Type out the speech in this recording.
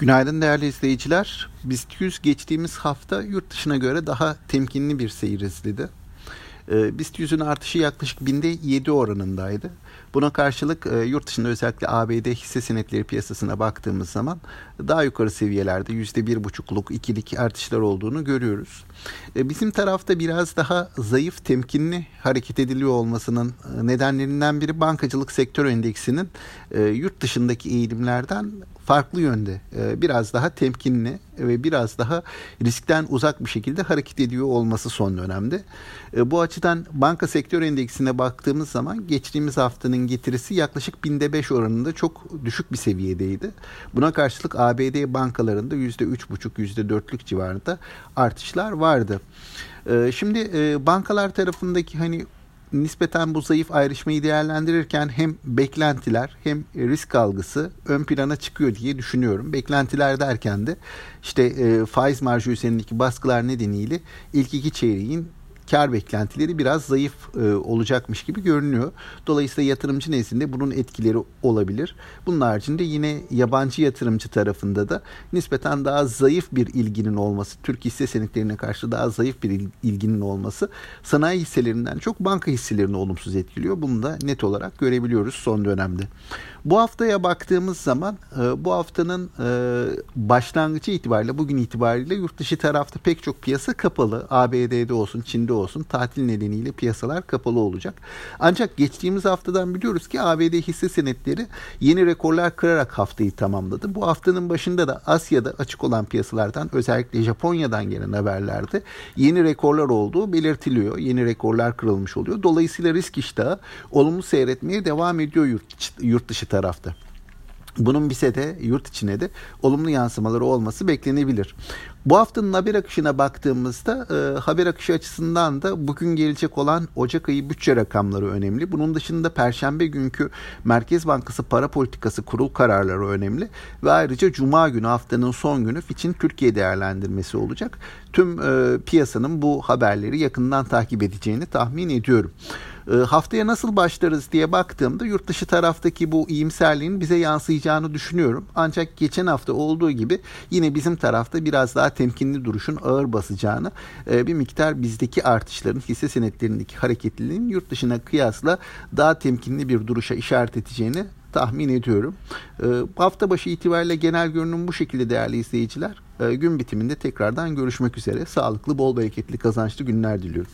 Günaydın değerli izleyiciler. BIST 100 geçtiğimiz hafta yurt dışına göre daha temkinli bir seyir izledi. Ee, BIST 100'ün artışı yaklaşık binde 7 oranındaydı. Buna karşılık e, yurt dışında özellikle ABD hisse senetleri piyasasına baktığımız zaman daha yukarı seviyelerde %1,5'luk, ikilik artışlar olduğunu görüyoruz. E, bizim tarafta biraz daha zayıf, temkinli hareket ediliyor olmasının e, nedenlerinden biri bankacılık sektör endeksinin yurt dışındaki eğilimlerden farklı yönde biraz daha temkinli ve biraz daha riskten uzak bir şekilde hareket ediyor olması son dönemde. Bu açıdan banka sektör endeksine baktığımız zaman geçtiğimiz haftanın getirisi yaklaşık binde beş oranında çok düşük bir seviyedeydi. Buna karşılık ABD bankalarında yüzde üç buçuk, yüzde dörtlük civarında artışlar vardı. Şimdi bankalar tarafındaki hani nispeten bu zayıf ayrışmayı değerlendirirken hem beklentiler hem risk algısı ön plana çıkıyor diye düşünüyorum. Beklentiler derken de işte e, faiz marjı üzerindeki baskılar nedeniyle ilk iki çeyreğin kar beklentileri biraz zayıf e, olacakmış gibi görünüyor. Dolayısıyla yatırımcı nezdinde bunun etkileri olabilir. Bunun haricinde yine yabancı yatırımcı tarafında da nispeten daha zayıf bir ilginin olması, Türk hisse senetlerine karşı daha zayıf bir ilginin olması sanayi hisselerinden çok banka hisselerini olumsuz etkiliyor. Bunu da net olarak görebiliyoruz son dönemde. Bu haftaya baktığımız zaman e, bu haftanın e, başlangıcı itibariyle bugün itibariyle yurt dışı tarafta pek çok piyasa kapalı. ABD'de olsun, Çin'de olsun tatil nedeniyle piyasalar kapalı olacak. Ancak geçtiğimiz haftadan biliyoruz ki ABD hisse senetleri yeni rekorlar kırarak haftayı tamamladı. Bu haftanın başında da Asya'da açık olan piyasalardan özellikle Japonya'dan gelen haberlerde yeni rekorlar olduğu belirtiliyor. Yeni rekorlar kırılmış oluyor. Dolayısıyla risk iştahı olumlu seyretmeye devam ediyor yurt, yurt dışı tarafta. Bunun bize de yurt içine de olumlu yansımaları olması beklenebilir. Bu haftanın haber akışına baktığımızda e, haber akışı açısından da bugün gelecek olan Ocak ayı bütçe rakamları önemli. Bunun dışında Perşembe günkü Merkez Bankası para politikası kurul kararları önemli. Ve ayrıca Cuma günü haftanın son günü Fitch'in Türkiye değerlendirmesi olacak. Tüm e, piyasanın bu haberleri yakından takip edeceğini tahmin ediyorum. E, haftaya nasıl başlarız diye baktığımda yurt dışı taraftaki bu iyimserliğin bize yansıyacağını düşünüyorum. Ancak geçen hafta olduğu gibi yine bizim tarafta biraz daha temkinli duruşun ağır basacağını e, bir miktar bizdeki artışların hisse senetlerindeki hareketliliğin yurt dışına kıyasla daha temkinli bir duruşa işaret edeceğini tahmin ediyorum. E, hafta başı itibariyle genel görünüm bu şekilde değerli izleyiciler. Gün bitiminde tekrardan görüşmek üzere. Sağlıklı, bol bereketli, kazançlı günler diliyorum.